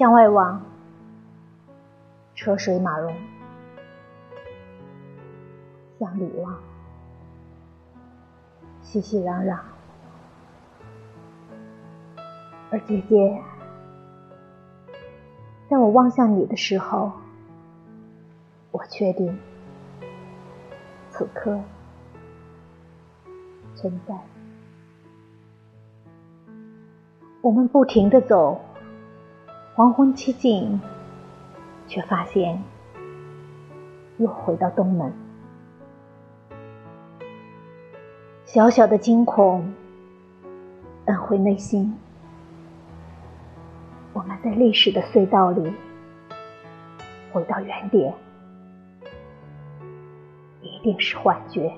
向外望，车水马龙；向里望，熙熙攘攘。而姐姐，在我望向你的时候，我确定此刻存在。我们不停的走，黄昏期近，却发现又回到东门。小小的惊恐摁回内心。我们在历史的隧道里回到原点，一定是幻觉。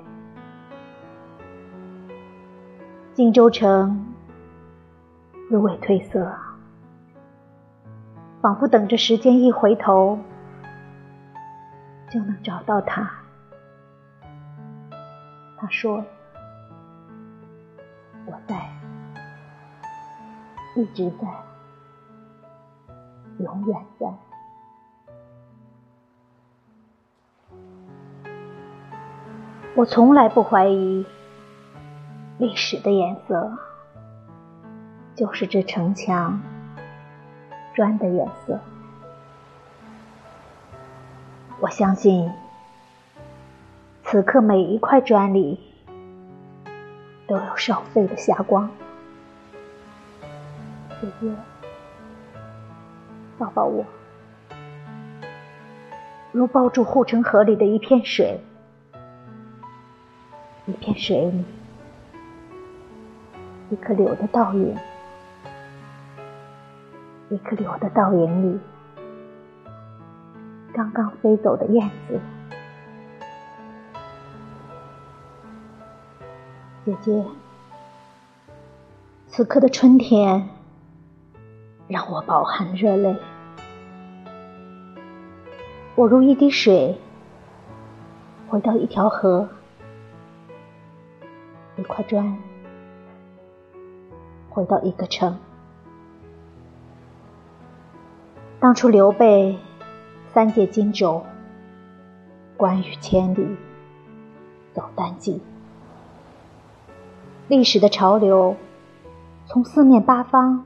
荆州城。芦苇褪色，仿佛等着时间一回头，就能找到他。他说：“我在，一直在，永远在。”我从来不怀疑历史的颜色。就是这城墙砖的颜色。我相信，此刻每一块砖里都有烧沸的霞光。姐姐，抱抱我，如抱住护城河里的一片水，一片水里，一颗柳的倒影。一颗柳的倒影里，刚刚飞走的燕子。姐姐，此刻的春天让我饱含热泪。我如一滴水，回到一条河，一块砖，回到一个城。当初刘备三借荆州，关羽千里走单骑。历史的潮流从四面八方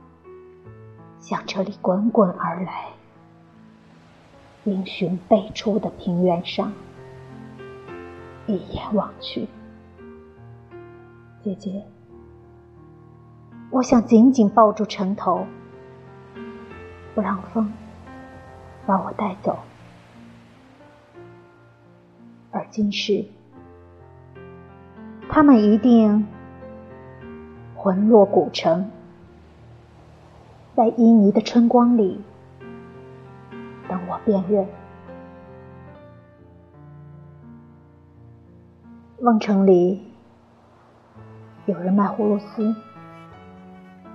向这里滚滚而来。英雄辈出的平原上，一眼望去，姐姐，我想紧紧抱住城头，不让风。把我带走，而今世，他们一定魂落古城，在旖旎的春光里等我辨认。瓮城里有人卖葫芦丝、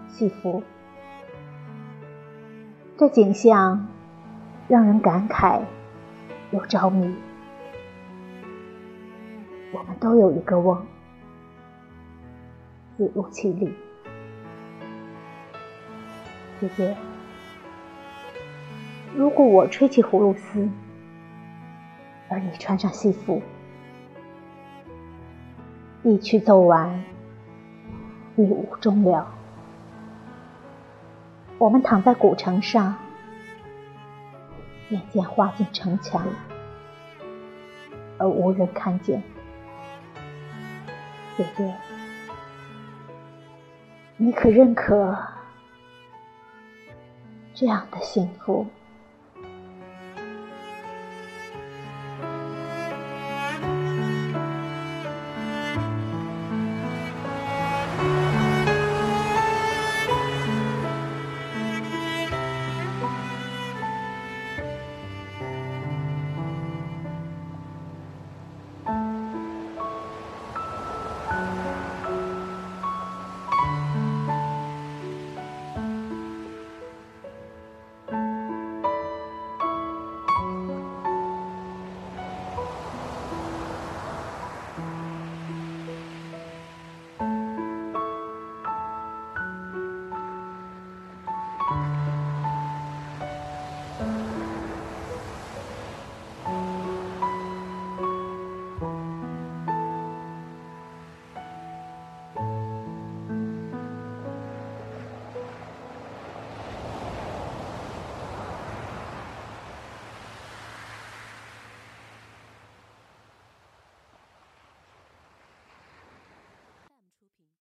戏服，这景象。让人感慨又着迷。我们都有一个瓮，自入其里。姐姐，如果我吹起葫芦丝，而你穿上戏服，一曲奏完，一舞终了，我们躺在古城上。渐渐化进城墙，而无人看见。姐姐，你可认可这样的幸福？